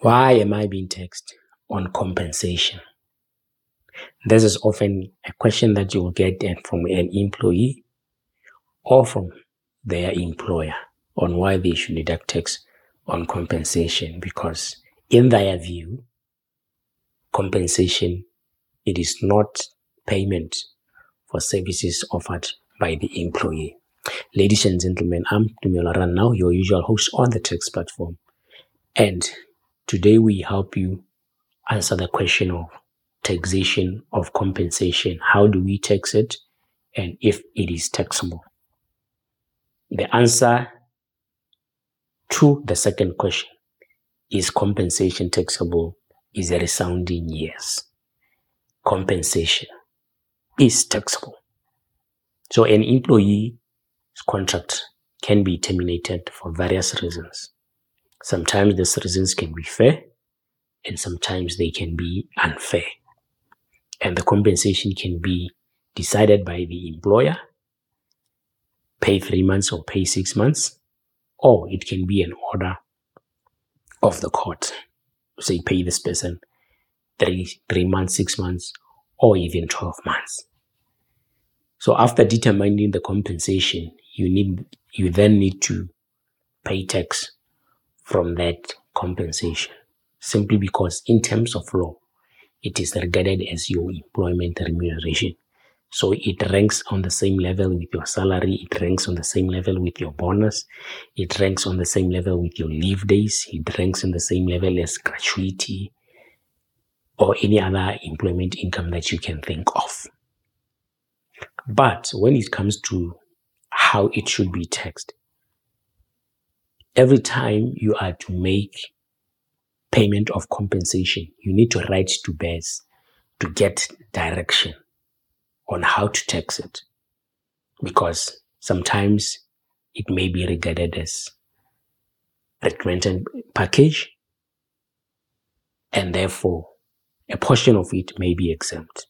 Why am I being taxed on compensation? This is often a question that you will get from an employee or from their employer on why they should deduct tax on compensation because in their view compensation it is not payment for services offered by the employee ladies and gentlemen i'm Tumelo now your usual host on the tax platform and today we help you answer the question of taxation of compensation how do we tax it and if it is taxable the answer to the second question, is compensation taxable? Is a resounding yes. Compensation is taxable. So an employee's contract can be terminated for various reasons. Sometimes these reasons can be fair and sometimes they can be unfair. And the compensation can be decided by the employer pay three months or pay six months, or it can be an order of the court. Say pay this person three three months, six months, or even twelve months. So after determining the compensation, you need you then need to pay tax from that compensation simply because in terms of law it is regarded as your employment remuneration so it ranks on the same level with your salary. It ranks on the same level with your bonus. It ranks on the same level with your leave days. It ranks on the same level as gratuity or any other employment income that you can think of. But when it comes to how it should be taxed, every time you are to make payment of compensation, you need to write to BURS to get direction on how to tax it. Because sometimes it may be regarded as recommended package and therefore a portion of it may be exempt.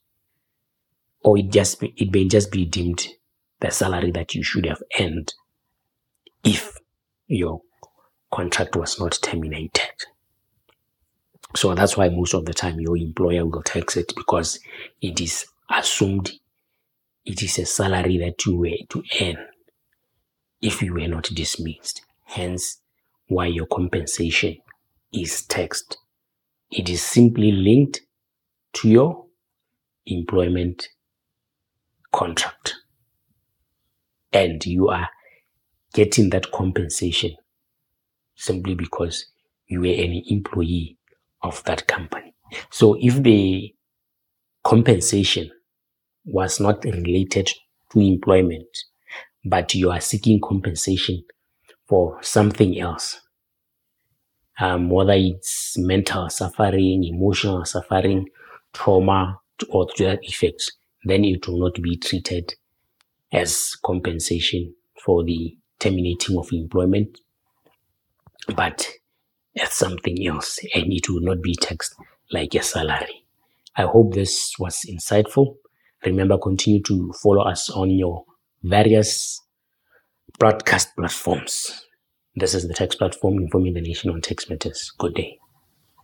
Or it just it may just be deemed the salary that you should have earned if your contract was not terminated so that's why most of the time your employer will tax it because it is assumed it is a salary that you were to earn if you were not dismissed. Hence, why your compensation is taxed. It is simply linked to your employment contract. And you are getting that compensation simply because you were an employee of that company. So if the compensation was not related to employment, but you are seeking compensation for something else, um, whether it's mental suffering, emotional suffering, trauma, or to that effect, then it will not be treated as compensation for the terminating of employment, but as something else, and it will not be taxed like a salary. I hope this was insightful. Remember, continue to follow us on your various broadcast platforms. This is the Tax Platform informing the nation on tax matters. Good day.